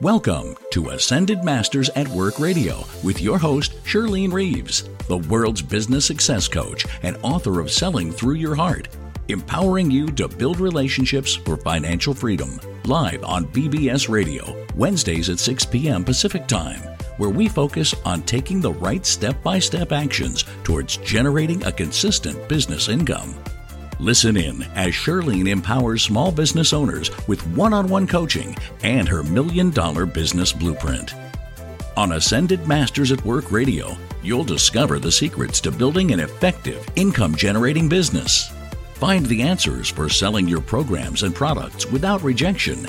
Welcome to Ascended Masters at Work Radio with your host, Shirlene Reeves, the world's business success coach and author of Selling Through Your Heart, empowering you to build relationships for financial freedom. Live on BBS Radio, Wednesdays at 6 p.m. Pacific Time, where we focus on taking the right step by step actions towards generating a consistent business income. Listen in as Shirlene empowers small business owners with one on one coaching and her million dollar business blueprint. On Ascended Masters at Work Radio, you'll discover the secrets to building an effective income generating business. Find the answers for selling your programs and products without rejection.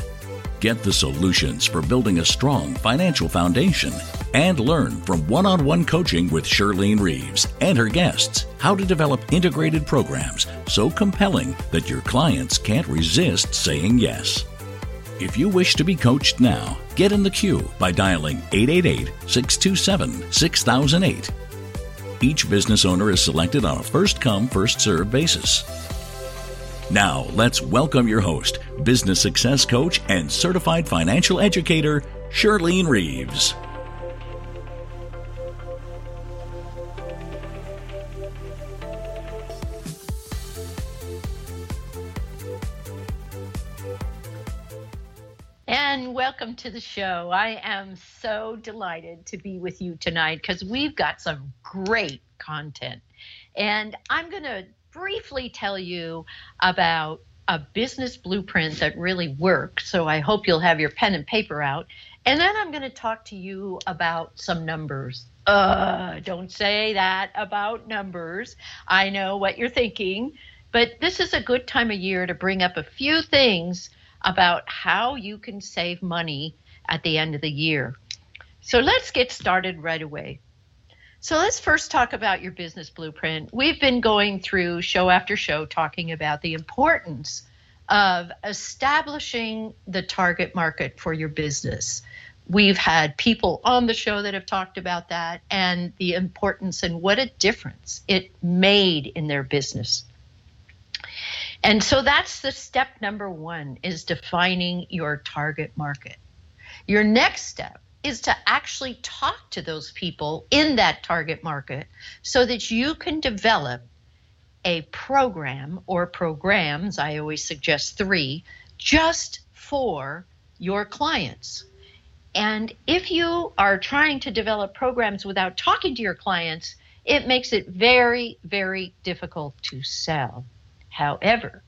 Get the solutions for building a strong financial foundation and learn from one on one coaching with Shirlene Reeves and her guests how to develop integrated programs so compelling that your clients can't resist saying yes. If you wish to be coached now, get in the queue by dialing 888 627 6008. Each business owner is selected on a first come, first served basis. Now, let's welcome your host, business success coach, and certified financial educator, Shirlene Reeves. And welcome to the show. I am so delighted to be with you tonight because we've got some great content. And I'm going to briefly tell you about a business blueprint that really works. So I hope you'll have your pen and paper out. And then I'm going to talk to you about some numbers. Uh, don't say that about numbers. I know what you're thinking, but this is a good time of year to bring up a few things about how you can save money at the end of the year. So let's get started right away. So let's first talk about your business blueprint. We've been going through show after show talking about the importance of establishing the target market for your business. We've had people on the show that have talked about that and the importance and what a difference it made in their business. And so that's the step number one is defining your target market. Your next step is to actually talk to those people in that target market so that you can develop a program or programs, I always suggest three, just for your clients. And if you are trying to develop programs without talking to your clients, it makes it very, very difficult to sell. However,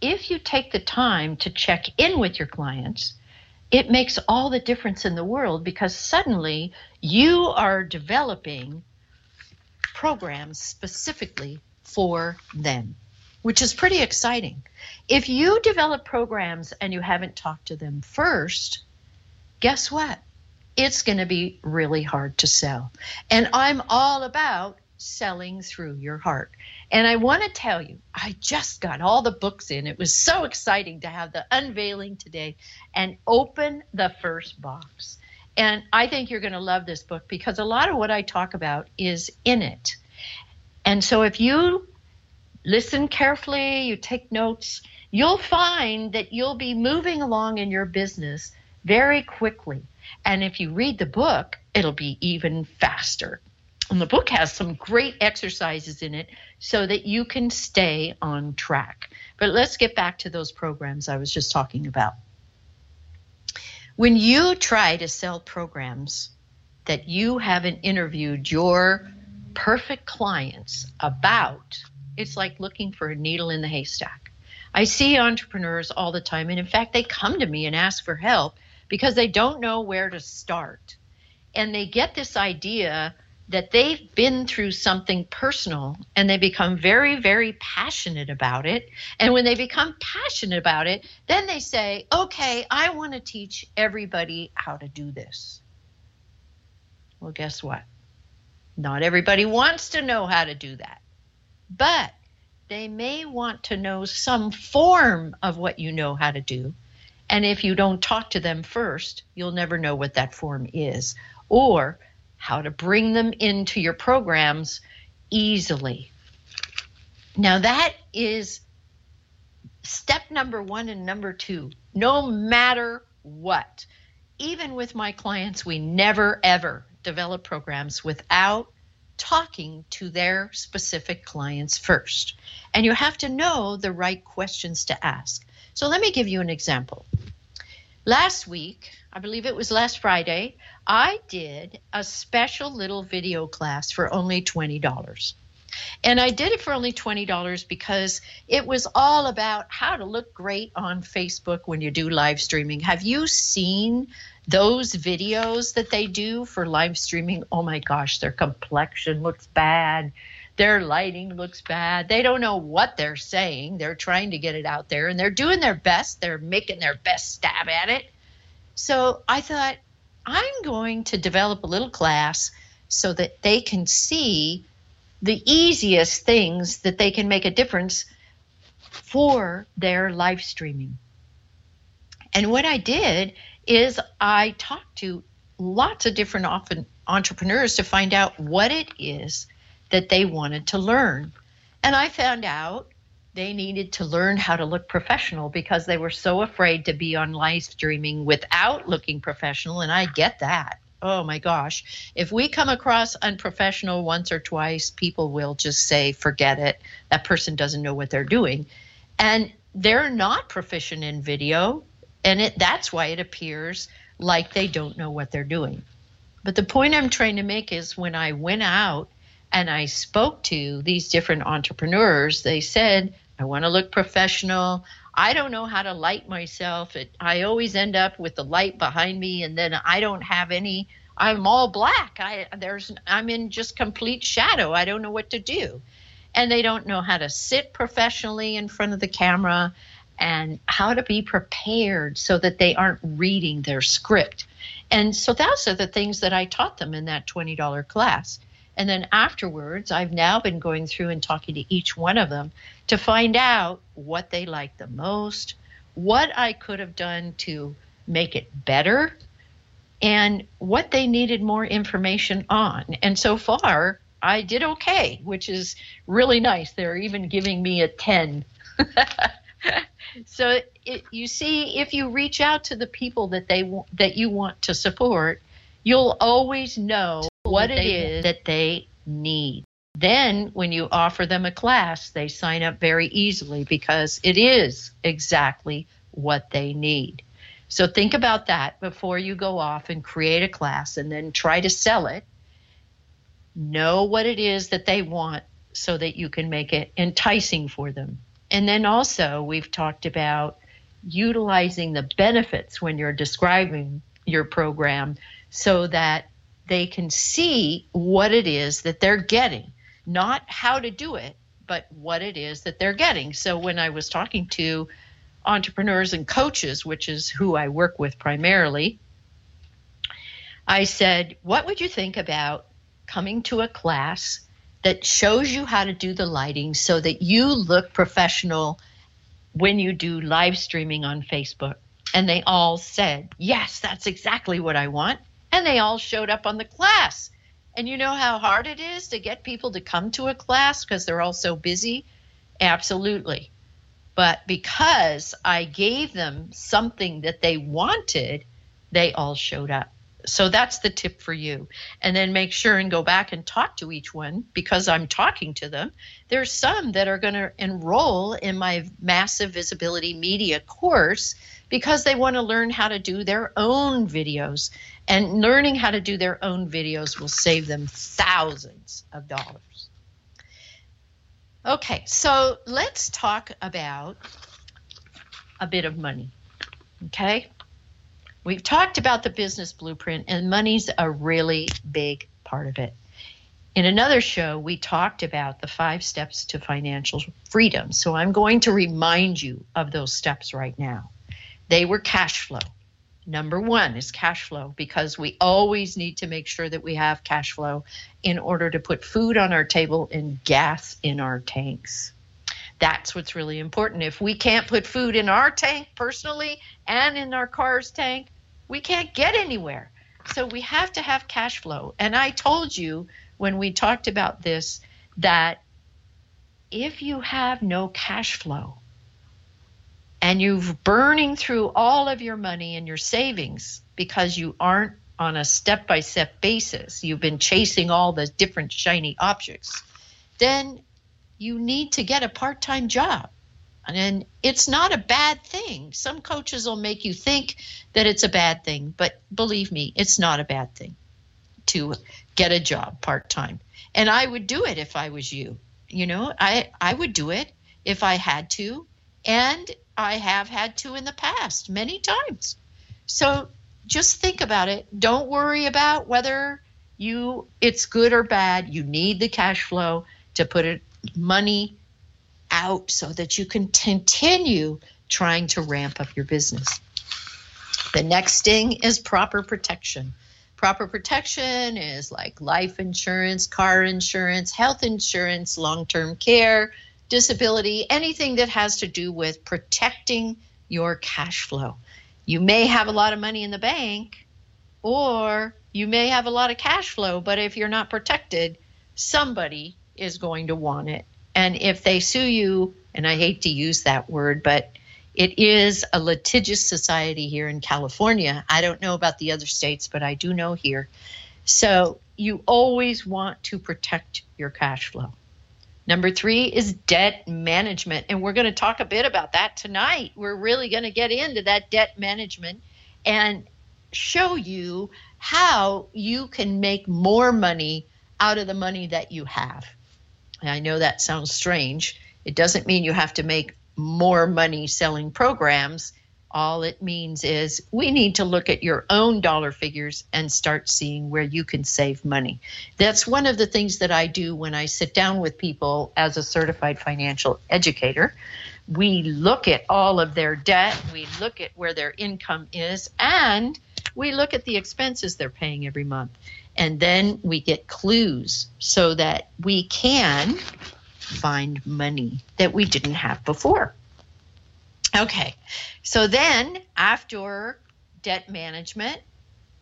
if you take the time to check in with your clients, it makes all the difference in the world because suddenly you are developing programs specifically for them, which is pretty exciting. If you develop programs and you haven't talked to them first, guess what? It's going to be really hard to sell. And I'm all about selling through your heart. And I want to tell you, I just got all the books in. It was so exciting to have the unveiling today and open the first box. And I think you're going to love this book because a lot of what I talk about is in it. And so if you listen carefully, you take notes, you'll find that you'll be moving along in your business very quickly. And if you read the book, it'll be even faster. And the book has some great exercises in it so that you can stay on track. But let's get back to those programs I was just talking about. When you try to sell programs that you haven't interviewed your perfect clients about, it's like looking for a needle in the haystack. I see entrepreneurs all the time, and in fact, they come to me and ask for help because they don't know where to start. And they get this idea that they've been through something personal and they become very, very passionate about it. And when they become passionate about it, then they say, okay, I want to teach everybody how to do this. Well, guess what? Not everybody wants to know how to do that, but they may want to know some form of what you know how to do. And if you don't talk to them first, you'll never know what that form is. Or how to bring them into your programs easily. Now, that is step number one and number two. No matter what, even with my clients, we never ever develop programs without talking to their specific clients first. And you have to know the right questions to ask. So let me give you an example. Last week, I believe it was last Friday, I did a special little video class for only $20. And I did it for only $20 because it was all about how to look great on Facebook when you do live streaming. Have you seen those videos that they do for live streaming? Oh my gosh, their complexion looks bad. Their lighting looks bad. They don't know what they're saying. They're trying to get it out there and they're doing their best. They're making their best stab at it. So I thought, I'm going to develop a little class so that they can see the easiest things that they can make a difference for their live streaming. And what I did is I talked to lots of different often entrepreneurs to find out what it is that they wanted to learn. And I found out they needed to learn how to look professional because they were so afraid to be on live streaming without looking professional. And I get that oh my gosh, if we come across unprofessional once or twice, people will just say, forget it. That person doesn't know what they're doing. And they're not proficient in video. And it, that's why it appears like they don't know what they're doing. But the point I'm trying to make is when I went out and I spoke to these different entrepreneurs, they said, I want to look professional. I don't know how to light myself. It, I always end up with the light behind me, and then I don't have any. I'm all black. I there's I'm in just complete shadow. I don't know what to do, and they don't know how to sit professionally in front of the camera, and how to be prepared so that they aren't reading their script. And so those are the things that I taught them in that twenty dollar class. And then afterwards, I've now been going through and talking to each one of them to find out what they like the most, what I could have done to make it better, and what they needed more information on. And so far, I did okay, which is really nice. They're even giving me a 10. so it, you see, if you reach out to the people that they that you want to support, you'll always know what it is that they need. Then, when you offer them a class, they sign up very easily because it is exactly what they need. So, think about that before you go off and create a class and then try to sell it. Know what it is that they want so that you can make it enticing for them. And then also, we've talked about utilizing the benefits when you're describing your program so that they can see what it is that they're getting, not how to do it, but what it is that they're getting. So when I was talking to entrepreneurs and coaches, which is who I work with primarily, I said, What would you think about coming to a class that shows you how to do the lighting so that you look professional when you do live streaming on Facebook? And they all said, Yes, that's exactly what I want and they all showed up on the class. And you know how hard it is to get people to come to a class because they're all so busy? Absolutely. But because I gave them something that they wanted, they all showed up. So that's the tip for you. And then make sure and go back and talk to each one because I'm talking to them. There's some that are going to enroll in my massive visibility media course because they want to learn how to do their own videos. And learning how to do their own videos will save them thousands of dollars. Okay, so let's talk about a bit of money. Okay? We've talked about the business blueprint, and money's a really big part of it. In another show, we talked about the five steps to financial freedom. So I'm going to remind you of those steps right now. They were cash flow. Number one is cash flow because we always need to make sure that we have cash flow in order to put food on our table and gas in our tanks. That's what's really important. If we can't put food in our tank personally and in our car's tank, we can't get anywhere. So we have to have cash flow. And I told you when we talked about this that if you have no cash flow, and you're burning through all of your money and your savings because you aren't on a step by step basis, you've been chasing all the different shiny objects, then you need to get a part time job. And it's not a bad thing. Some coaches will make you think that it's a bad thing, but believe me, it's not a bad thing to get a job part time. And I would do it if I was you. You know, I, I would do it if I had to. And I have had to in the past many times. So just think about it. Don't worry about whether you it's good or bad. You need the cash flow to put it money out so that you can continue trying to ramp up your business. The next thing is proper protection. Proper protection is like life insurance, car insurance, health insurance, long term care, disability, anything that has to do with protecting your cash flow. You may have a lot of money in the bank, or you may have a lot of cash flow, but if you're not protected, somebody is going to want it. And if they sue you, and I hate to use that word, but it is a litigious society here in California. I don't know about the other states, but I do know here. So you always want to protect your cash flow. Number three is debt management. And we're going to talk a bit about that tonight. We're really going to get into that debt management and show you how you can make more money out of the money that you have. And I know that sounds strange. It doesn't mean you have to make more money selling programs. All it means is we need to look at your own dollar figures and start seeing where you can save money. That's one of the things that I do when I sit down with people as a certified financial educator. We look at all of their debt, we look at where their income is, and we look at the expenses they're paying every month. And then we get clues so that we can find money that we didn't have before. Okay, so then after debt management,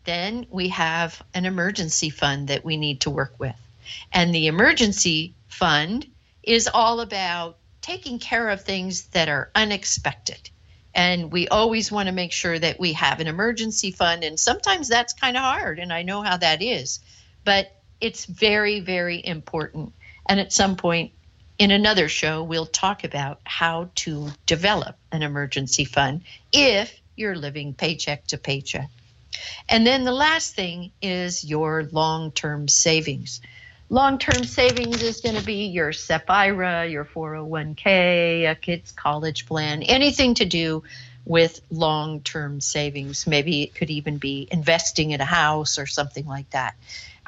then we have an emergency fund that we need to work with. And the emergency fund is all about taking care of things that are unexpected. And we always want to make sure that we have an emergency fund. And sometimes that's kind of hard, and I know how that is. But it's very, very important. And at some point, in another show, we'll talk about how to develop an emergency fund if you're living paycheck to paycheck. And then the last thing is your long term savings. Long term savings is going to be your SEP IRA, your 401k, a kid's college plan, anything to do with long term savings. Maybe it could even be investing in a house or something like that.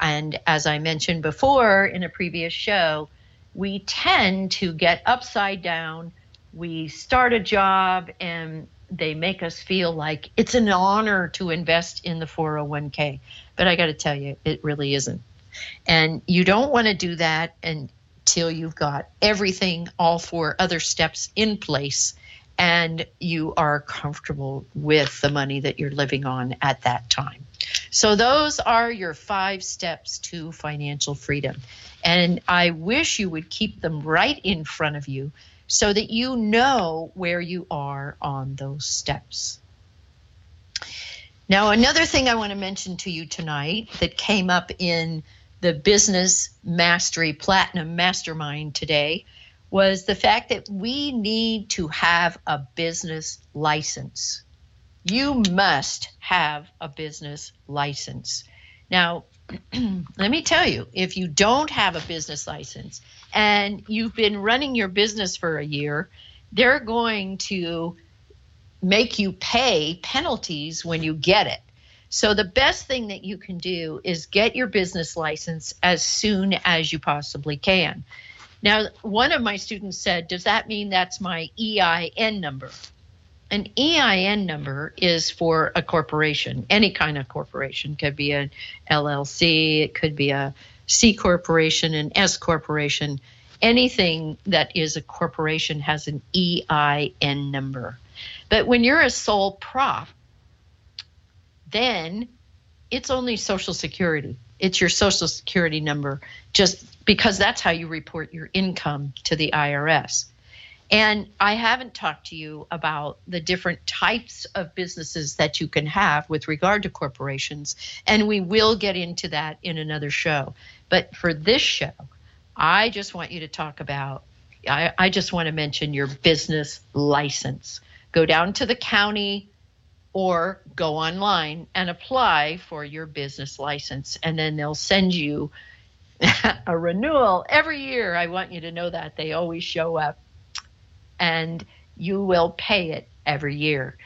And as I mentioned before in a previous show, we tend to get upside down. We start a job and they make us feel like it's an honor to invest in the 401k. But I got to tell you, it really isn't. And you don't want to do that until you've got everything, all four other steps in place, and you are comfortable with the money that you're living on at that time. So, those are your five steps to financial freedom. And I wish you would keep them right in front of you so that you know where you are on those steps. Now, another thing I want to mention to you tonight that came up in the Business Mastery Platinum Mastermind today was the fact that we need to have a business license. You must have a business license. Now, let me tell you, if you don't have a business license and you've been running your business for a year, they're going to make you pay penalties when you get it. So, the best thing that you can do is get your business license as soon as you possibly can. Now, one of my students said, Does that mean that's my EIN number? An EIN number is for a corporation, any kind of corporation. Could be an LLC, it could be a C corporation, an S corporation. Anything that is a corporation has an EIN number. But when you're a sole prop, then it's only Social Security. It's your Social Security number, just because that's how you report your income to the IRS. And I haven't talked to you about the different types of businesses that you can have with regard to corporations. And we will get into that in another show. But for this show, I just want you to talk about, I, I just want to mention your business license. Go down to the county or go online and apply for your business license. And then they'll send you a renewal every year. I want you to know that. They always show up and you will pay it every year.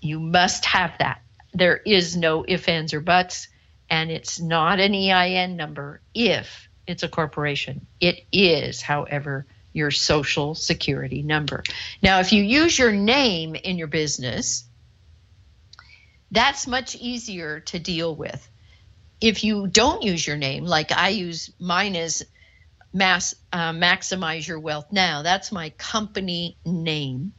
You must have that. There is no ifs, ands, or buts, and it's not an EIN number if it's a corporation. It is, however, your social security number. Now, if you use your name in your business, that's much easier to deal with. If you don't use your name, like I use mine as mass uh, maximize your wealth. Now that's my company name.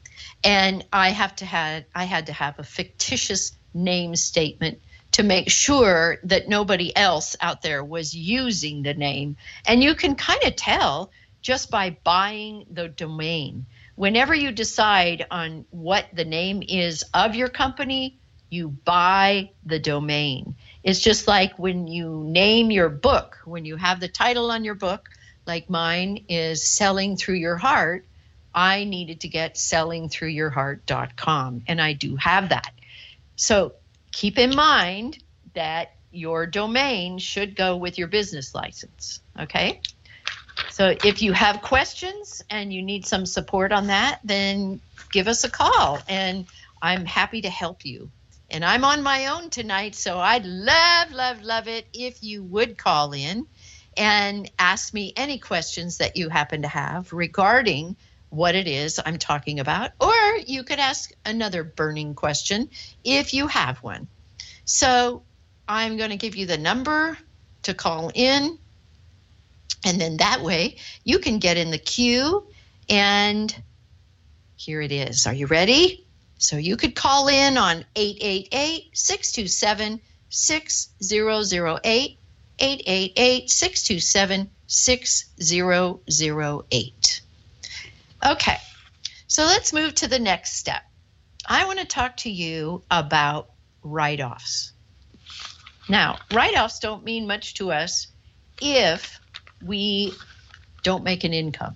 And i have to had i had to have a fictitious name statement to make sure that nobody else out there was using the name. And you can kind of tell just by buying the domain. Whenever you decide on what the name is of your company you buy the domain. It's just like when you name your book when you have the title on your book like mine is selling through your heart, I needed to get sellingthroughyourheart.com and I do have that. So keep in mind that your domain should go with your business license, okay? So if you have questions and you need some support on that, then give us a call and I'm happy to help you. And I'm on my own tonight, so I'd love, love, love it if you would call in and ask me any questions that you happen to have regarding what it is I'm talking about, or you could ask another burning question if you have one. So I'm going to give you the number to call in, and then that way you can get in the queue. And here it is. Are you ready? So you could call in on 888 627 6008 888 627 6008. Okay, so let's move to the next step. I want to talk to you about write offs. Now, write offs don't mean much to us if we don't make an income.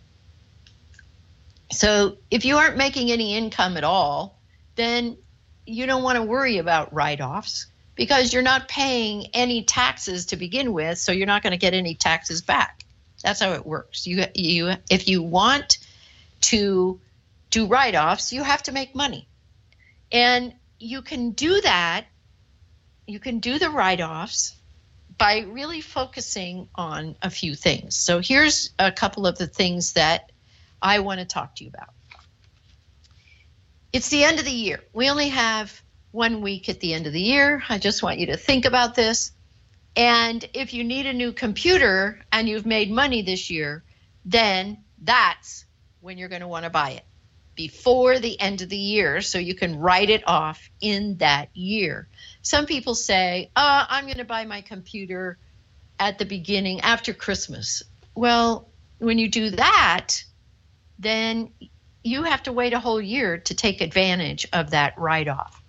So, if you aren't making any income at all, then you don't want to worry about write offs because you're not paying any taxes to begin with, so you're not going to get any taxes back. That's how it works. You you if you want to do write-offs, you have to make money. And you can do that. You can do the write-offs by really focusing on a few things. So here's a couple of the things that I want to talk to you about. It's the end of the year. We only have one week at the end of the year. I just want you to think about this. And if you need a new computer and you've made money this year, then that's when you're going to want to buy it before the end of the year so you can write it off in that year. Some people say, uh, I'm going to buy my computer at the beginning after Christmas. Well, when you do that, then you have to wait a whole year to take advantage of that write off.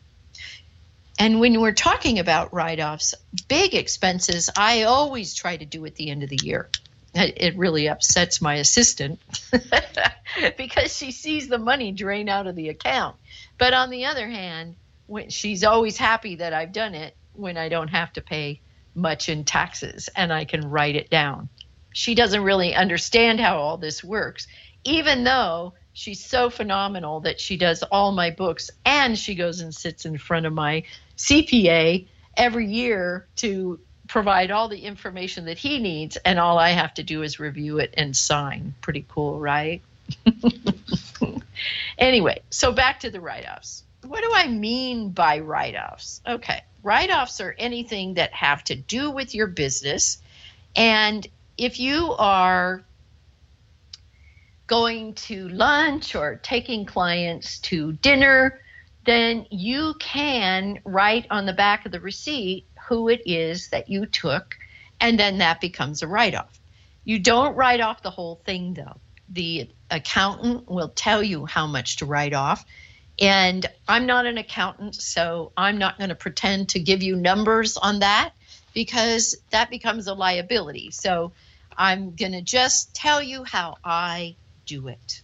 And when we're talking about write offs, big expenses, I always try to do at the end of the year. It really upsets my assistant because she sees the money drain out of the account. But on the other hand, when she's always happy that I've done it when I don't have to pay much in taxes and I can write it down. She doesn't really understand how all this works, even though she's so phenomenal that she does all my books and she goes and sits in front of my CPA every year to provide all the information that he needs, and all I have to do is review it and sign. Pretty cool, right? anyway, so back to the write offs. What do I mean by write offs? Okay, write offs are anything that have to do with your business. And if you are going to lunch or taking clients to dinner, then you can write on the back of the receipt who it is that you took, and then that becomes a write off. You don't write off the whole thing though. the accountant will tell you how much to write off. And I'm not an accountant, so I'm not going to pretend to give you numbers on that because that becomes a liability. So I'm going to just tell you how I do it.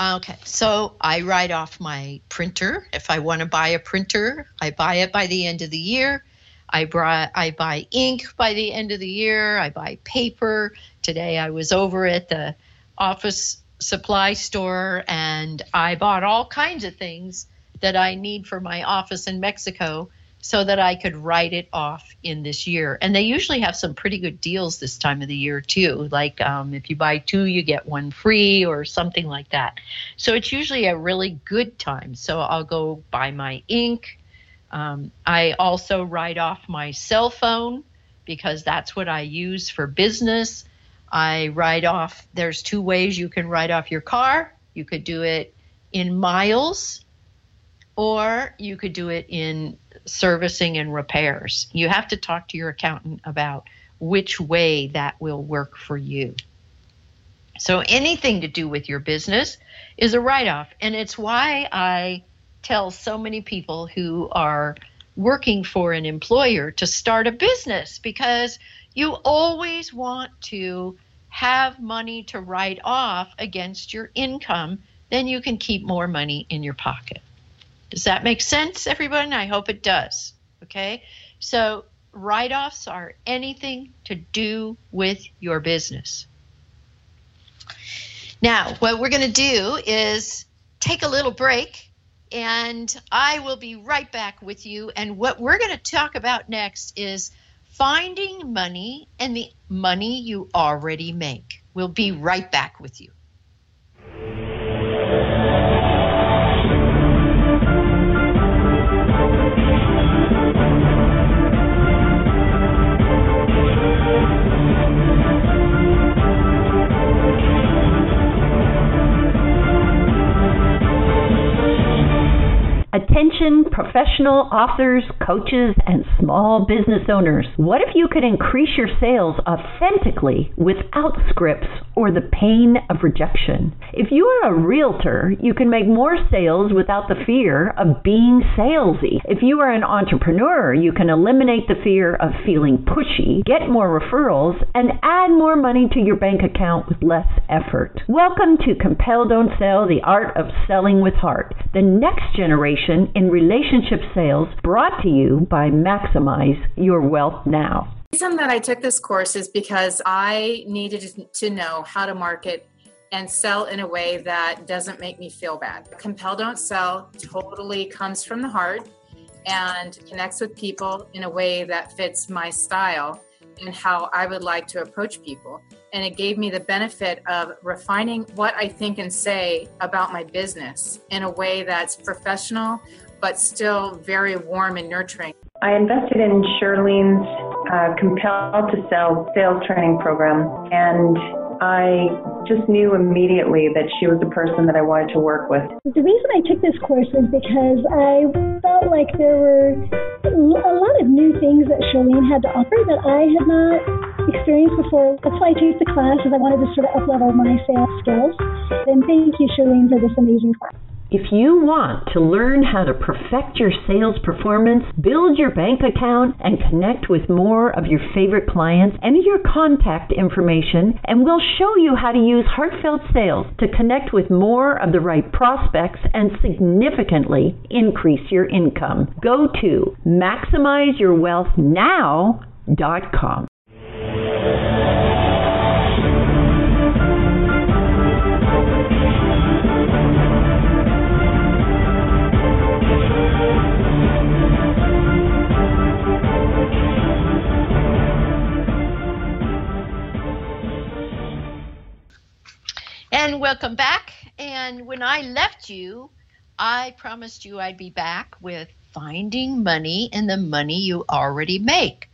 Okay, so I write off my printer. If I want to buy a printer, I buy it by the end of the year. I buy, I buy ink by the end of the year. I buy paper. Today I was over at the office supply store and I bought all kinds of things that I need for my office in Mexico so that I could write it off in this year. And they usually have some pretty good deals this time of the year, too. Like um, if you buy two, you get one free or something like that. So it's usually a really good time. So I'll go buy my ink. Um, I also write off my cell phone because that's what I use for business. I write off, there's two ways you can write off your car. You could do it in miles or you could do it in servicing and repairs. You have to talk to your accountant about which way that will work for you. So anything to do with your business is a write off. And it's why I tell so many people who are working for an employer to start a business because you always want to have money to write off against your income, then you can keep more money in your pocket. Does that make sense, everyone? I hope it does. Okay. So, write offs are anything to do with your business. Now, what we're going to do is take a little break, and I will be right back with you. And what we're going to talk about next is finding money and the money you already make. We'll be right back with you. Attention professional authors, coaches, and small business owners. What if you could increase your sales authentically without scripts or the pain of rejection? If you are a realtor, you can make more sales without the fear of being salesy. If you are an entrepreneur, you can eliminate the fear of feeling pushy, get more referrals, and add more money to your bank account with less effort. Welcome to Compel Don't Sell, the art of selling with heart, the next generation in relationship sales brought to you by Maximize Your Wealth Now. The reason that I took this course is because I needed to know how to market and sell in a way that doesn't make me feel bad. Compel Don't Sell totally comes from the heart and connects with people in a way that fits my style and how I would like to approach people and it gave me the benefit of refining what I think and say about my business in a way that's professional but still very warm and nurturing. I invested in Shirlene's uh, Compel to Sell sales training program, and I just knew immediately that she was the person that I wanted to work with. The reason I took this course was because I felt like there were a lot of new things that Shirlene had to offer that I had not experienced before. That's why I chose the class, is I wanted to sort of uplevel my sales skills. And thank you, Shirlene, for this amazing class. If you want to learn how to perfect your sales performance, build your bank account, and connect with more of your favorite clients, enter your contact information, and we'll show you how to use heartfelt sales to connect with more of the right prospects and significantly increase your income. Go to maximizeyourwealthnow.com. And welcome back. And when I left you, I promised you I'd be back with finding money and the money you already make.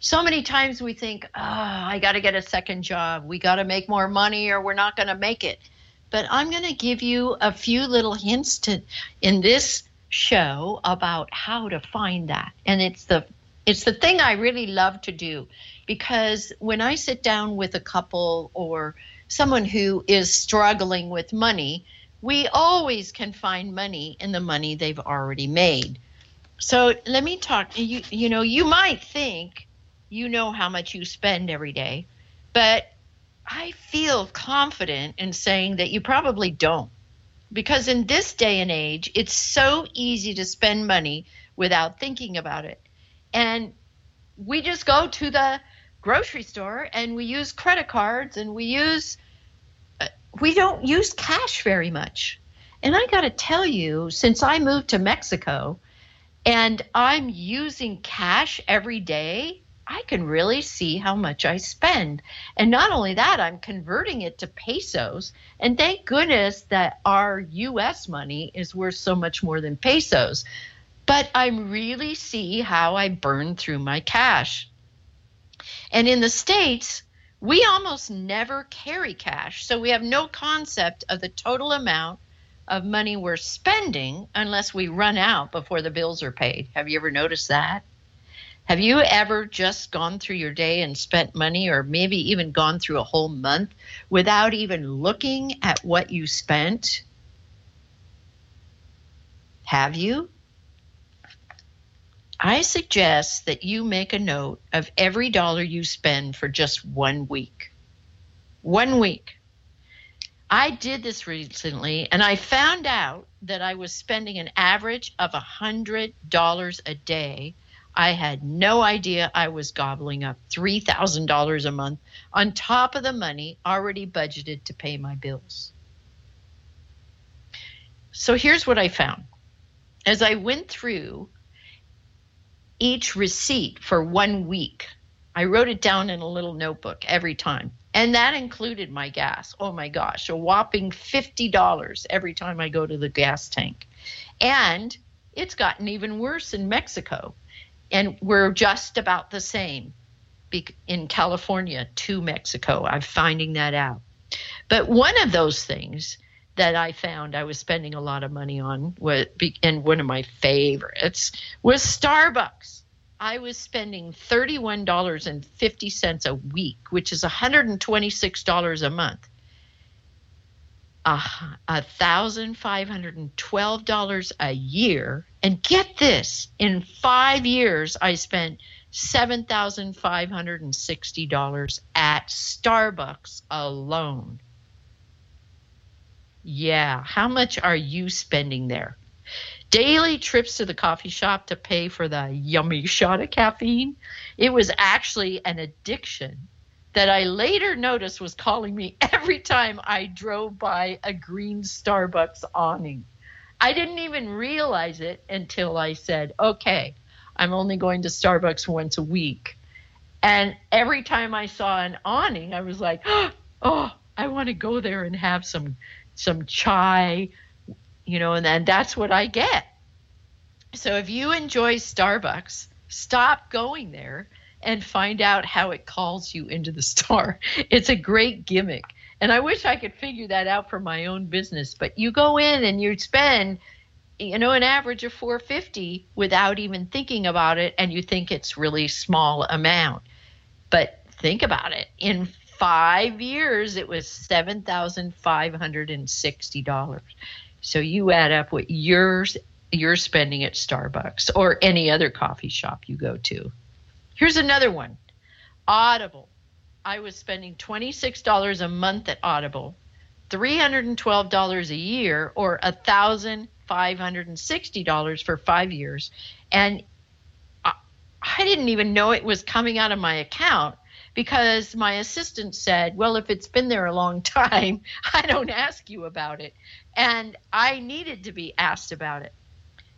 So many times we think, oh, I got to get a second job. We got to make more money or we're not going to make it. But I'm going to give you a few little hints to, in this show about how to find that. And it's the it's the thing I really love to do because when I sit down with a couple or someone who is struggling with money, we always can find money in the money they've already made. So let me talk. You you know you might think you know how much you spend every day, but I feel confident in saying that you probably don't. Because in this day and age, it's so easy to spend money without thinking about it. And we just go to the grocery store and we use credit cards and we use uh, we don't use cash very much. And I got to tell you, since I moved to Mexico and I'm using cash every day, I can really see how much I spend. And not only that, I'm converting it to pesos. And thank goodness that our US money is worth so much more than pesos. But I really see how I burn through my cash. And in the States, we almost never carry cash. So we have no concept of the total amount of money we're spending unless we run out before the bills are paid. Have you ever noticed that? Have you ever just gone through your day and spent money, or maybe even gone through a whole month without even looking at what you spent? Have you? I suggest that you make a note of every dollar you spend for just one week. One week. I did this recently and I found out that I was spending an average of $100 a day I had no idea I was gobbling up $3,000 a month on top of the money already budgeted to pay my bills. So here's what I found. As I went through each receipt for one week, I wrote it down in a little notebook every time. And that included my gas. Oh my gosh, a whopping $50 every time I go to the gas tank. And it's gotten even worse in Mexico and we're just about the same in California to Mexico. I'm finding that out. But one of those things that I found I was spending a lot of money on and one of my favorites was Starbucks. I was spending $31.50 a week, which is $126 a month. Twelve dollars a year. And get this in five years i spent seven thousand five hundred and sixty dollars at starbucks alone yeah how much are you spending there daily trips to the coffee shop to pay for the yummy shot of caffeine it was actually an addiction that I later noticed was calling me every time I drove by a green Starbucks awning. I didn't even realize it until I said, okay, I'm only going to Starbucks once a week. And every time I saw an awning, I was like, oh, I want to go there and have some some chai, you know, and then that's what I get. So if you enjoy Starbucks, stop going there and find out how it calls you into the store. It's a great gimmick. And I wish I could figure that out for my own business, but you go in and you spend you know an average of 450 without even thinking about it and you think it's really small amount. But think about it. In 5 years it was $7,560. So you add up what you're you're spending at Starbucks or any other coffee shop you go to. Here's another one Audible. I was spending $26 a month at Audible, $312 a year, or $1,560 for five years. And I didn't even know it was coming out of my account because my assistant said, Well, if it's been there a long time, I don't ask you about it. And I needed to be asked about it.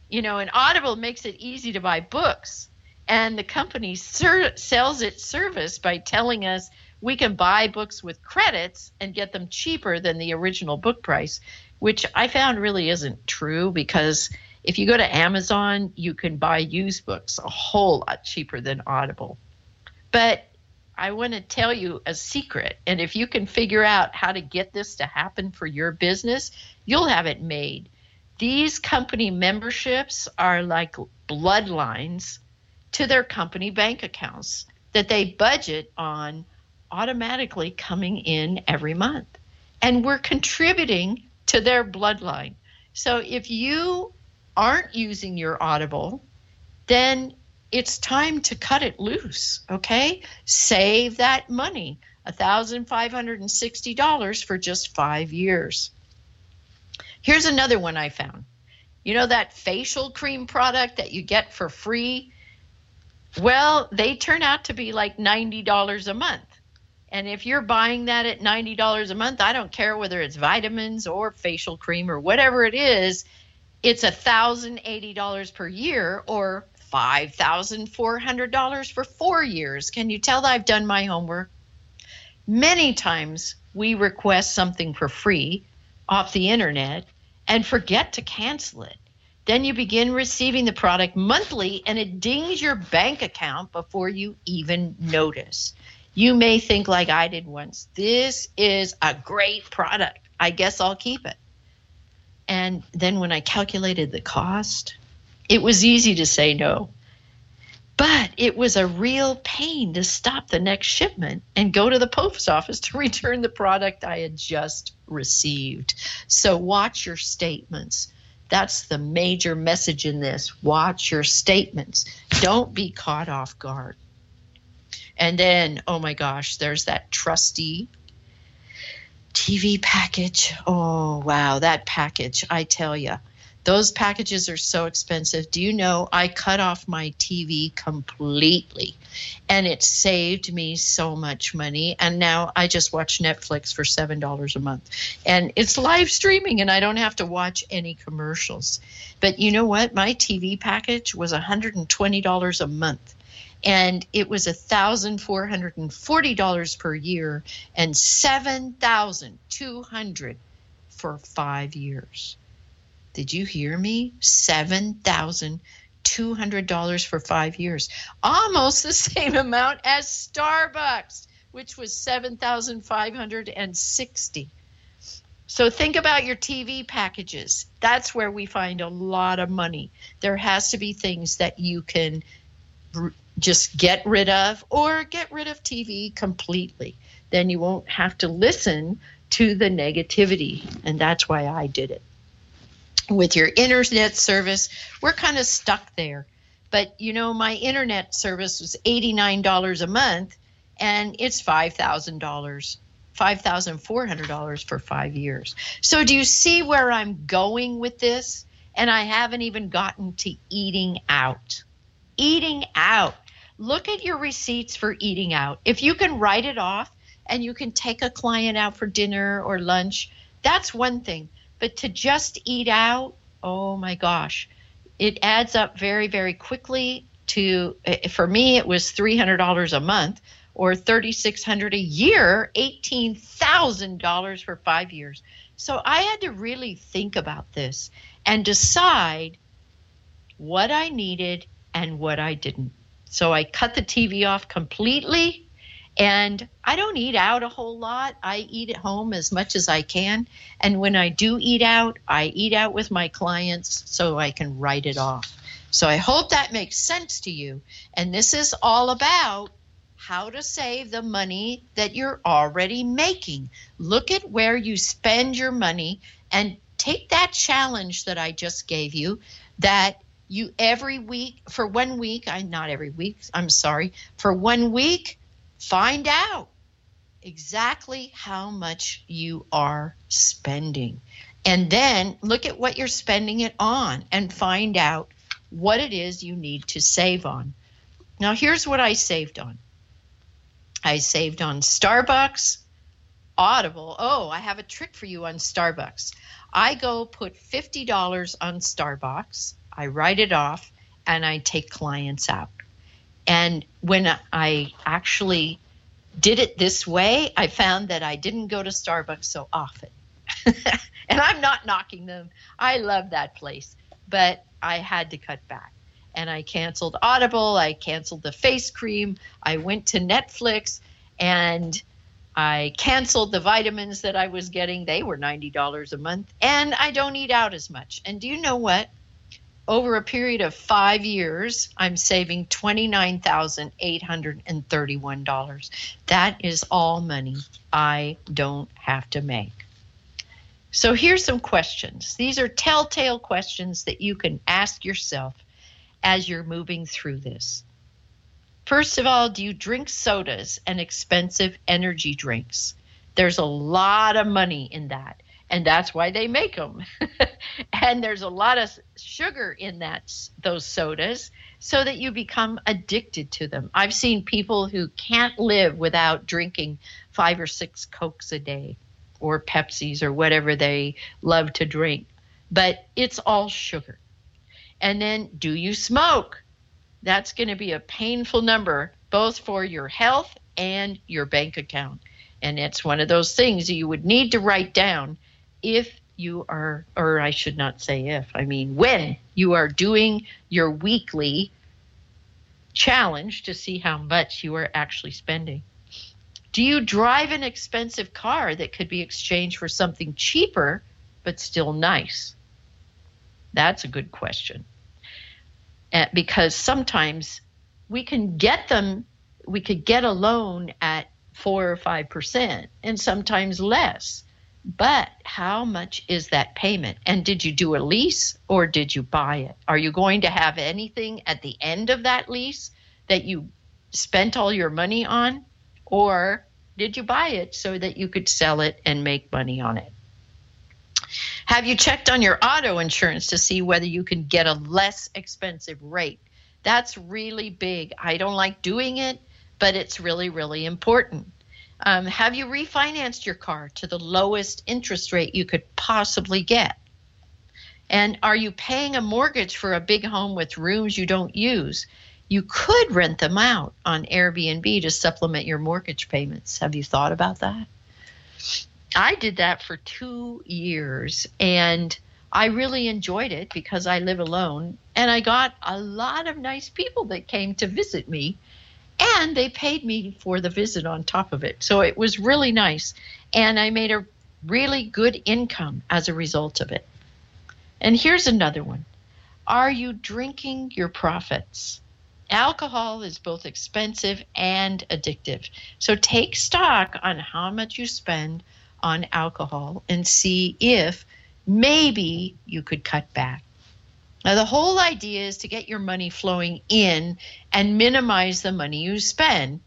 You know, and Audible makes it easy to buy books and the company ser- sells its service by telling us we can buy books with credits and get them cheaper than the original book price, which I found really isn't true because if you go to Amazon, you can buy used books a whole lot cheaper than Audible. But I want to tell you a secret. And if you can figure out how to get this to happen for your business, you'll have it made. These company memberships are like bloodlines to their company bank accounts that they budget on automatically coming in every month. And we're contributing to their bloodline. So if you aren't using your Audible, then it's time to cut it loose, okay? Save that money, $1,560 for just five years. Here's another one I found. You know that facial cream product that you get for free? Well, they turn out to be like $90 a month. And if you're buying that at $90 a month, I don't care whether it's vitamins or facial cream or whatever it is, it's $1,080 per year or $5,400 for four years. Can you tell that I've done my homework? Many times we request something for free off the internet and forget to cancel it. Then you begin receiving the product monthly and it dings your bank account before you even notice. You may think, like I did once, this is a great product. I guess I'll keep it. And then when I calculated the cost, it was easy to say no. But it was a real pain to stop the next shipment and go to the post office to return the product I had just received. So watch your statements. That's the major message in this. Watch your statements. Don't be caught off guard. And then, oh my gosh, there's that trusty TV package. Oh, wow, that package, I tell you. Those packages are so expensive. Do you know I cut off my TV completely and it saved me so much money. And now I just watch Netflix for $7 a month. And it's live streaming and I don't have to watch any commercials. But you know what? My TV package was $120 a month and it was $1,440 per year and 7200 for 5 years. Did you hear me? $7,200 for 5 years. Almost the same amount as Starbucks, which was 7,560. So think about your TV packages. That's where we find a lot of money. There has to be things that you can just get rid of or get rid of TV completely. Then you won't have to listen to the negativity. And that's why I did it. With your internet service, we're kind of stuck there. But you know, my internet service was $89 a month and it's $5,000. $5,400 for five years. So, do you see where I'm going with this? And I haven't even gotten to eating out. Eating out look at your receipts for eating out. If you can write it off and you can take a client out for dinner or lunch, that's one thing. But to just eat out, oh my gosh, it adds up very, very quickly to eh, for me it was $300 a month or 3600 a year, $18,000 for 5 years. So I had to really think about this and decide what I needed and what I didn't. So I cut the TV off completely. And I don't eat out a whole lot. I eat at home as much as I can. And when I do eat out, I eat out with my clients so I can write it off. So I hope that makes sense to you. And this is all about how to save the money that you're already making. Look at where you spend your money and take that challenge that I just gave you that you every week for one week i not every week i'm sorry for one week find out exactly how much you are spending. And then look at what you're spending it on and find out what it is you need to save on. Now here's what i saved on. I saved on starbucks audible. Oh i have a trick for you on starbucks. I go put $50 on starbucks I write it off, and I take clients out. And when I actually did it this way, I found that I didn't go to Starbucks so often. and I'm not knocking them. I love that place, but I had to cut back. And I canceled Audible, I canceled the face cream, I went to Netflix, and I canceled the vitamins that I was getting. They were $90 a month, and I don't eat out as much. And do you know what? Over a period of five years, I'm saving $29,831. That is all money I don't have to make. So here's some questions. These are telltale questions that you can ask yourself as you're moving through this. First of all, do you drink sodas and expensive energy drinks? There's a lot of money in that and that's why they make them. and there's a lot of sugar in that those sodas so that you become addicted to them. I've seen people who can't live without drinking 5 or 6 cokes a day or Pepsis or whatever they love to drink. But it's all sugar. And then do you smoke? That's going to be a painful number both for your health and your bank account. And it's one of those things you would need to write down if you are, or I should not say if, I mean when you are doing your weekly challenge to see how much you are actually spending. Do you drive an expensive car that could be exchanged for something cheaper but still nice? That's a good question. Uh, because sometimes we can get them, we could get a loan at four or five percent, and sometimes less. But how much is that payment? And did you do a lease or did you buy it? Are you going to have anything at the end of that lease that you spent all your money on? Or did you buy it so that you could sell it and make money on it? Have you checked on your auto insurance to see whether you can get a less expensive rate? That's really big. I don't like doing it, but it's really, really important. Um, have you refinanced your car to the lowest interest rate you could possibly get? And are you paying a mortgage for a big home with rooms you don't use? You could rent them out on Airbnb to supplement your mortgage payments. Have you thought about that? I did that for two years and I really enjoyed it because I live alone and I got a lot of nice people that came to visit me and they paid me for the visit on top of it. So it was really nice. And I made a really good income as a result of it. And here's another one Are you drinking your profits? Alcohol is both expensive and addictive. So take stock on how much you spend on alcohol and see if maybe you could cut back. Now, the whole idea is to get your money flowing in and minimize the money you spend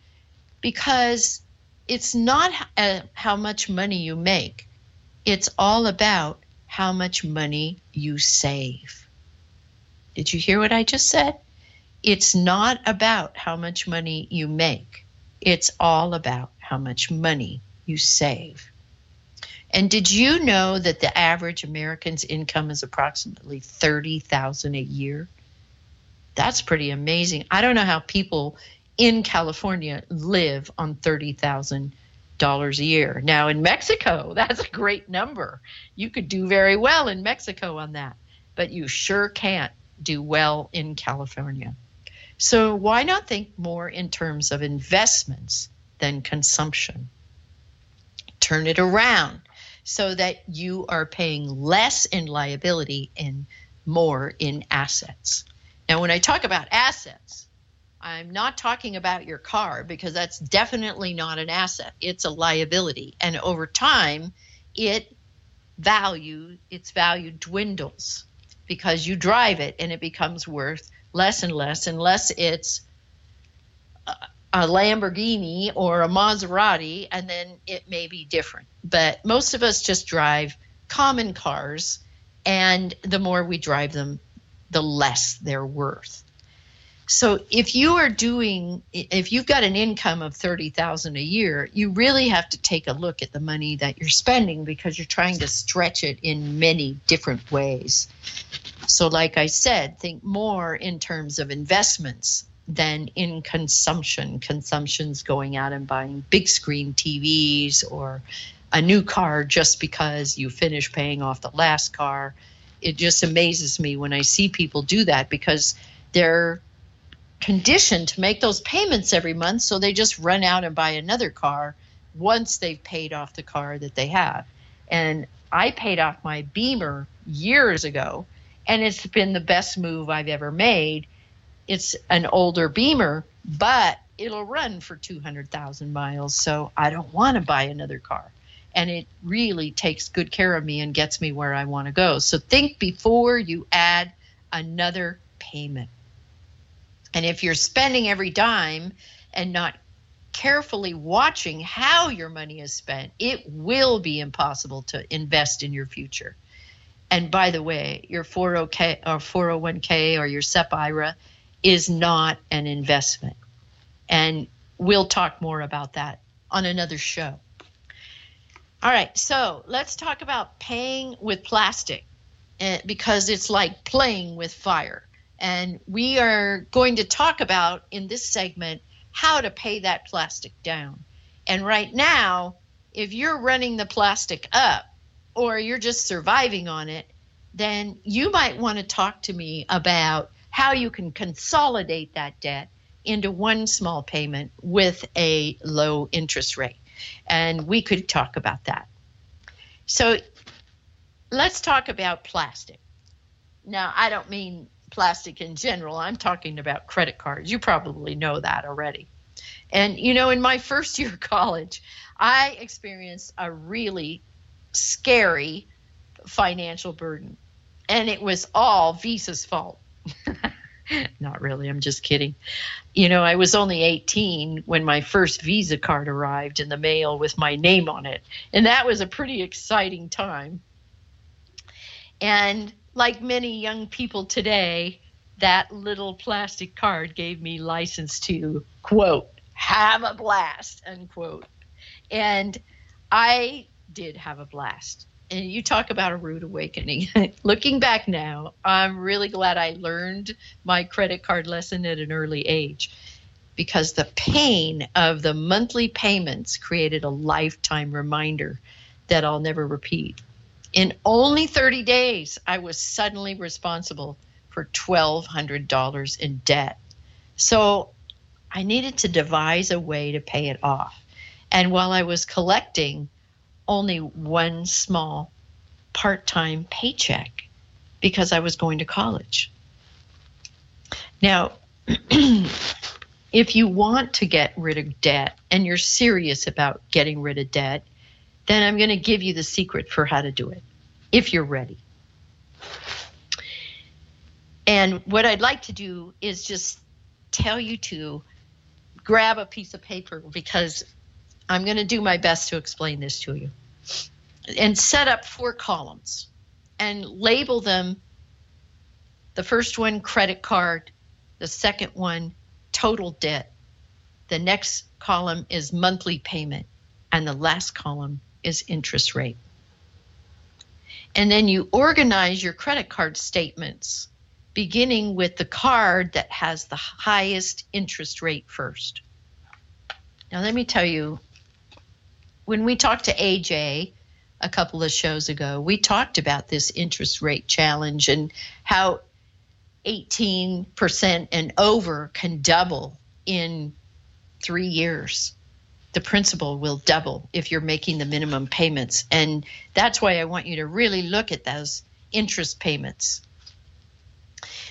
because it's not uh, how much money you make, it's all about how much money you save. Did you hear what I just said? It's not about how much money you make, it's all about how much money you save. And did you know that the average American's income is approximately 30,000 a year? That's pretty amazing. I don't know how people in California live on $30,000 a year. Now in Mexico, that's a great number. You could do very well in Mexico on that, but you sure can't do well in California. So why not think more in terms of investments than consumption? Turn it around so that you are paying less in liability and more in assets. Now, when I talk about assets, I'm not talking about your car because that's definitely not an asset. It's a liability. And over time, it value its value dwindles because you drive it and it becomes worth less and less unless it's uh, a Lamborghini or a Maserati, and then it may be different. But most of us just drive common cars, and the more we drive them, the less they're worth. So if you are doing, if you've got an income of thirty thousand a year, you really have to take a look at the money that you're spending because you're trying to stretch it in many different ways. So, like I said, think more in terms of investments than in consumption. Consumption's going out and buying big screen TVs or a new car just because you finish paying off the last car. It just amazes me when I see people do that because they're conditioned to make those payments every month, so they just run out and buy another car once they've paid off the car that they have. And I paid off my Beamer years ago and it's been the best move I've ever made. It's an older Beamer, but it'll run for 200,000 miles, so I don't want to buy another car. And it really takes good care of me and gets me where I want to go. So think before you add another payment. And if you're spending every dime and not carefully watching how your money is spent, it will be impossible to invest in your future. And by the way, your 401k or 401k or your SEP IRA is not an investment. And we'll talk more about that on another show. All right, so let's talk about paying with plastic eh, because it's like playing with fire. And we are going to talk about in this segment how to pay that plastic down. And right now, if you're running the plastic up or you're just surviving on it, then you might want to talk to me about how you can consolidate that debt into one small payment with a low interest rate. And we could talk about that. So let's talk about plastic. Now, I don't mean plastic in general, I'm talking about credit cards. You probably know that already. And, you know, in my first year of college, I experienced a really scary financial burden. And it was all Visa's fault. Not really, I'm just kidding. You know, I was only 18 when my first Visa card arrived in the mail with my name on it. And that was a pretty exciting time. And like many young people today, that little plastic card gave me license to, quote, have a blast, unquote. And I did have a blast and you talk about a rude awakening. Looking back now, I'm really glad I learned my credit card lesson at an early age because the pain of the monthly payments created a lifetime reminder that I'll never repeat. In only 30 days, I was suddenly responsible for $1,200 in debt. So I needed to devise a way to pay it off. And while I was collecting, only one small part time paycheck because I was going to college. Now, if you want to get rid of debt and you're serious about getting rid of debt, then I'm going to give you the secret for how to do it if you're ready. And what I'd like to do is just tell you to grab a piece of paper because I'm going to do my best to explain this to you. And set up four columns and label them the first one, credit card, the second one, total debt. The next column is monthly payment, and the last column is interest rate. And then you organize your credit card statements, beginning with the card that has the highest interest rate first. Now, let me tell you when we talked to AJ a couple of shows ago, we talked about this interest rate challenge and how 18% and over can double in three years. The principal will double if you're making the minimum payments. And that's why I want you to really look at those interest payments.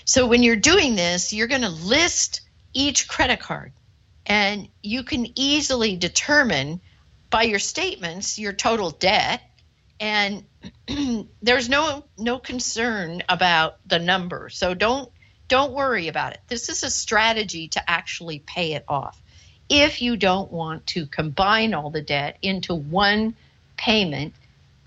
So when you're doing this, you're going to list each credit card and you can easily determine by your statements your total debt and there's no no concern about the number. So don't don't worry about it. This is a strategy to actually pay it off. If you don't want to combine all the debt into one payment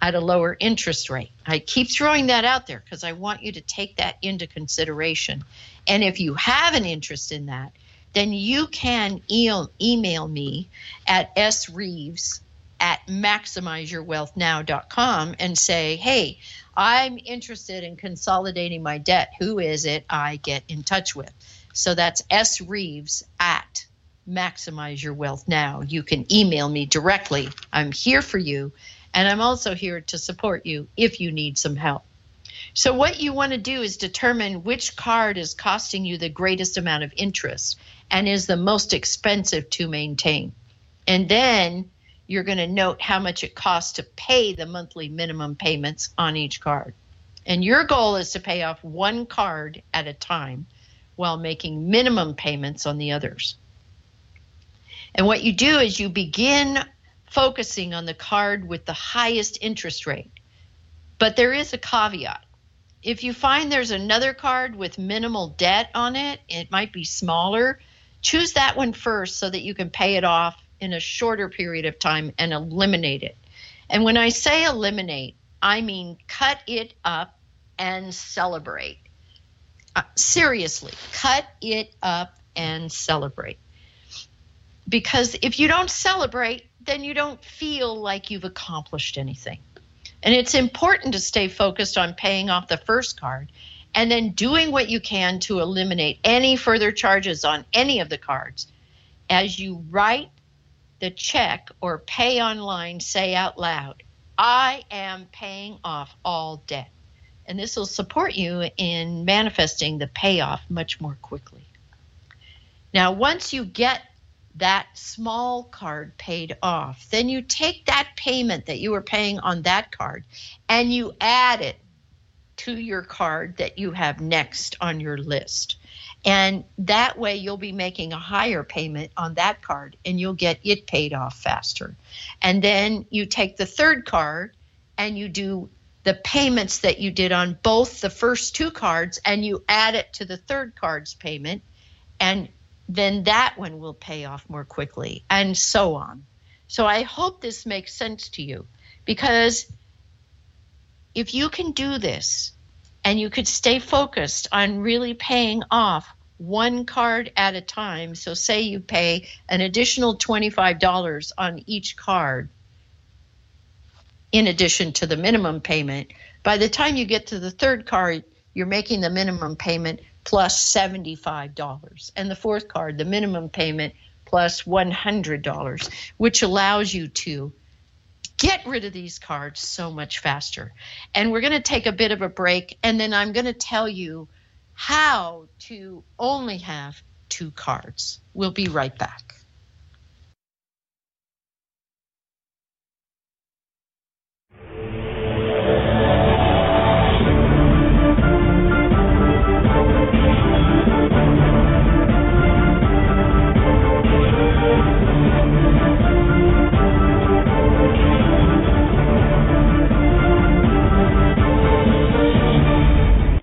at a lower interest rate. I keep throwing that out there because i want you to take that into consideration. And if you have an interest in that then you can email me at sreeves at maximizeyourwealthnow.com and say, hey, I'm interested in consolidating my debt. Who is it I get in touch with? So that's S Reeves at Maximize Your Wealth Now. You can email me directly. I'm here for you, and I'm also here to support you if you need some help. So, what you want to do is determine which card is costing you the greatest amount of interest and is the most expensive to maintain. And then you're going to note how much it costs to pay the monthly minimum payments on each card. And your goal is to pay off one card at a time while making minimum payments on the others. And what you do is you begin focusing on the card with the highest interest rate. But there is a caveat. If you find there's another card with minimal debt on it, it might be smaller, choose that one first so that you can pay it off in a shorter period of time and eliminate it. And when I say eliminate, I mean cut it up and celebrate. Uh, seriously, cut it up and celebrate. Because if you don't celebrate, then you don't feel like you've accomplished anything. And it's important to stay focused on paying off the first card and then doing what you can to eliminate any further charges on any of the cards. As you write the check or pay online, say out loud, I am paying off all debt. And this will support you in manifesting the payoff much more quickly. Now, once you get that small card paid off, then you take that payment that you were paying on that card and you add it to your card that you have next on your list. And that way you'll be making a higher payment on that card and you'll get it paid off faster. And then you take the third card and you do the payments that you did on both the first two cards and you add it to the third card's payment and then that one will pay off more quickly and so on. So I hope this makes sense to you because if you can do this and you could stay focused on really paying off one card at a time. So, say you pay an additional $25 on each card in addition to the minimum payment. By the time you get to the third card, you're making the minimum payment plus $75. And the fourth card, the minimum payment plus $100, which allows you to get rid of these cards so much faster. And we're going to take a bit of a break, and then I'm going to tell you how to only have two cards. We'll be right back.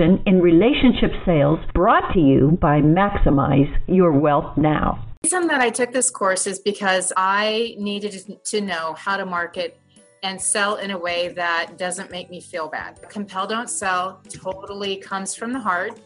in relationship sales brought to you by Maximize Your Wealth Now. The reason that I took this course is because I needed to know how to market and sell in a way that doesn't make me feel bad. Compel Don't Sell totally comes from the heart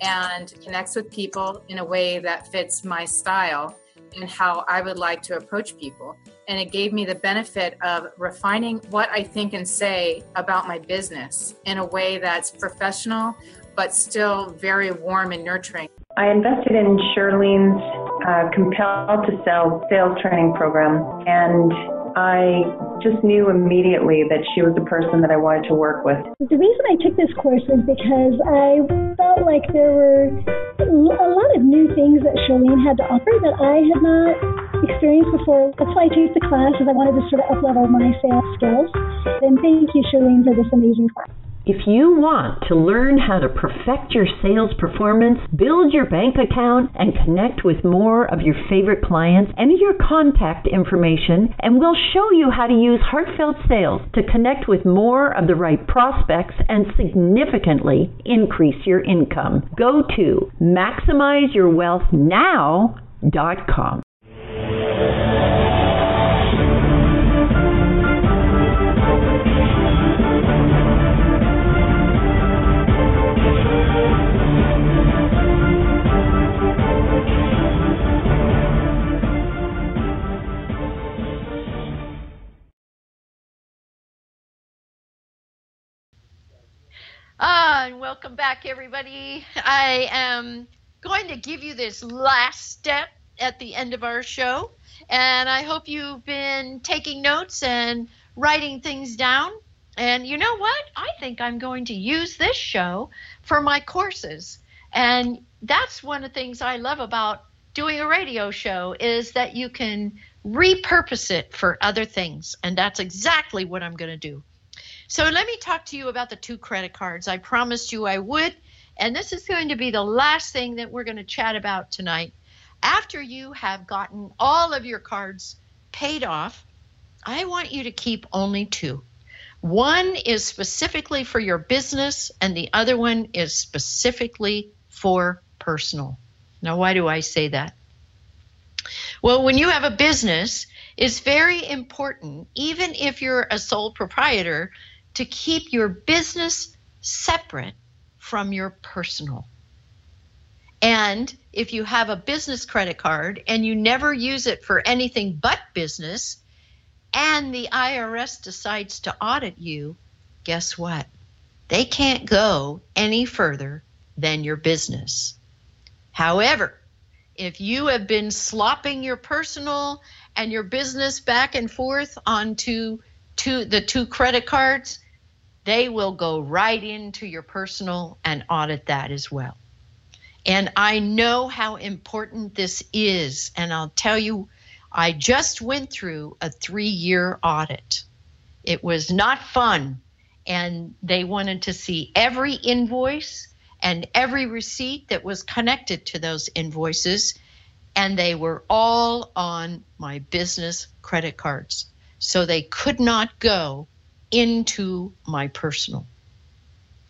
and connects with people in a way that fits my style and how I would like to approach people and it gave me the benefit of refining what I think and say about my business in a way that's professional but still very warm and nurturing. I invested in Shirlene's uh, Compel to Sell sales training program, and I just knew immediately that she was the person that I wanted to work with. The reason I took this course was because I felt like there were a lot of new things that Shirlene had to offer that I had not experienced before. That's why I took the class, is I wanted to sort of uplevel my sales skills. And thank you, Shirlene, for this amazing class. If you want to learn how to perfect your sales performance, build your bank account, and connect with more of your favorite clients, enter your contact information, and we'll show you how to use heartfelt sales to connect with more of the right prospects and significantly increase your income. Go to maximizeyourwealthnow.com. Ah, and welcome back, everybody. I am going to give you this last step at the end of our show, and I hope you've been taking notes and writing things down. And you know what? I think I'm going to use this show for my courses. And that's one of the things I love about doing a radio show is that you can repurpose it for other things. And that's exactly what I'm going to do. So let me talk to you about the two credit cards. I promised you I would. And this is going to be the last thing that we're going to chat about tonight. After you have gotten all of your cards paid off, I want you to keep only two. One is specifically for your business, and the other one is specifically for personal. Now, why do I say that? Well, when you have a business, it's very important, even if you're a sole proprietor, to keep your business separate from your personal. And if you have a business credit card and you never use it for anything but business, and the IRS decides to audit you, guess what? They can't go any further than your business. However, if you have been slopping your personal and your business back and forth onto to the two credit cards, they will go right into your personal and audit that as well. And I know how important this is. And I'll tell you, I just went through a three year audit. It was not fun. And they wanted to see every invoice and every receipt that was connected to those invoices. And they were all on my business credit cards. So they could not go into my personal.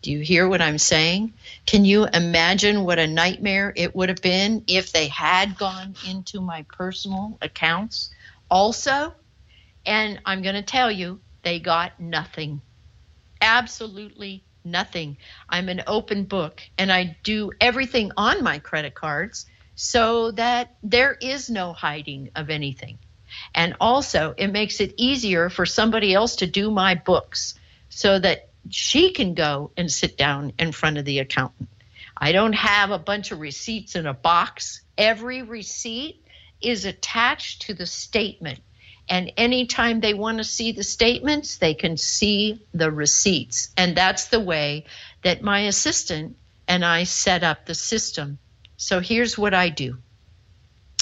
Do you hear what I'm saying? Can you imagine what a nightmare it would have been if they had gone into my personal accounts also? And I'm going to tell you, they got nothing. Absolutely nothing. I'm an open book and I do everything on my credit cards so that there is no hiding of anything. And also, it makes it easier for somebody else to do my books so that she can go and sit down in front of the accountant. I don't have a bunch of receipts in a box. Every receipt is attached to the statement. And anytime they want to see the statements, they can see the receipts. And that's the way that my assistant and I set up the system. So here's what I do.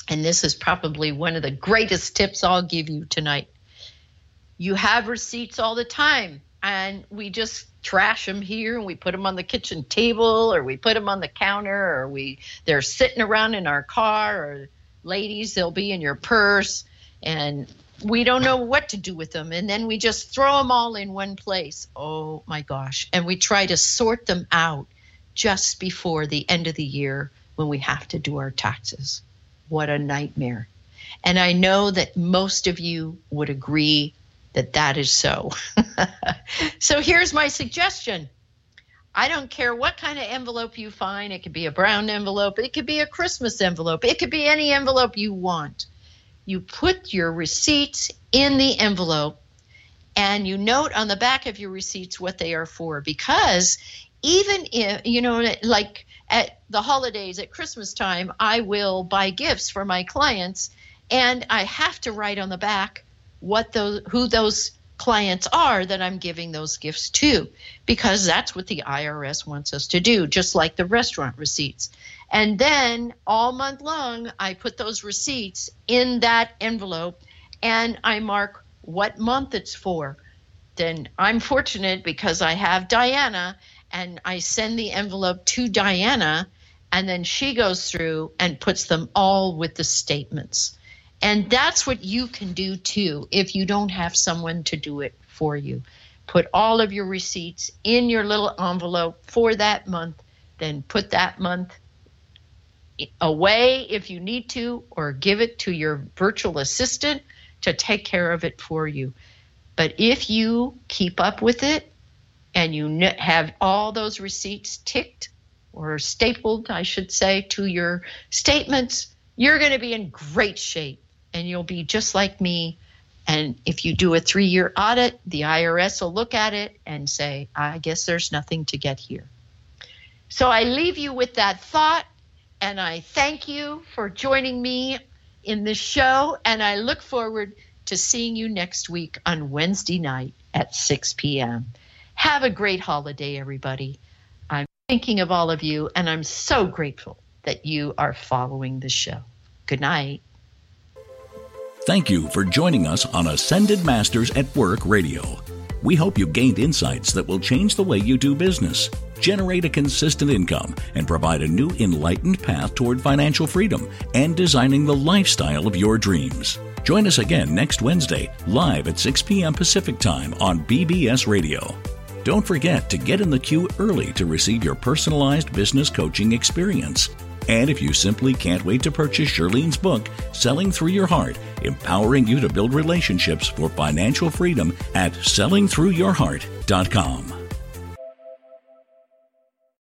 And this is probably one of the greatest tips I'll give you tonight. You have receipts all the time and we just trash them here and we put them on the kitchen table or we put them on the counter or we they're sitting around in our car or ladies they'll be in your purse and we don't know what to do with them and then we just throw them all in one place. Oh my gosh. And we try to sort them out just before the end of the year when we have to do our taxes what a nightmare and i know that most of you would agree that that is so. so here's my suggestion. I don't care what kind of envelope you find. It could be a brown envelope, it could be a Christmas envelope, it could be any envelope you want. You put your receipts in the envelope and you note on the back of your receipts what they are for because even if you know like at the holidays at Christmas time I will buy gifts for my clients and I have to write on the back what those who those clients are that I'm giving those gifts to because that's what the IRS wants us to do just like the restaurant receipts. And then all month long I put those receipts in that envelope and I mark what month it's for. Then I'm fortunate because I have Diana and I send the envelope to Diana and then she goes through and puts them all with the statements. And that's what you can do too if you don't have someone to do it for you. Put all of your receipts in your little envelope for that month, then put that month away if you need to, or give it to your virtual assistant to take care of it for you. But if you keep up with it and you have all those receipts ticked or stapled, I should say, to your statements, you're going to be in great shape and you'll be just like me. And if you do a three year audit, the IRS will look at it and say, I guess there's nothing to get here. So I leave you with that thought, and I thank you for joining me in this show, and I look forward to seeing you next week on Wednesday night at 6 p.m. Have a great holiday, everybody. I'm thinking of all of you, and I'm so grateful that you are following the show. Good night. Thank you for joining us on Ascended Masters at Work Radio. We hope you gained insights that will change the way you do business, generate a consistent income, and provide a new enlightened path toward financial freedom and designing the lifestyle of your dreams. Join us again next Wednesday, live at 6 p.m. Pacific Time on BBS Radio. Don't forget to get in the queue early to receive your personalized business coaching experience. And if you simply can't wait to purchase Shirlene's book, Selling Through Your Heart, empowering you to build relationships for financial freedom at sellingthroughyourheart.com.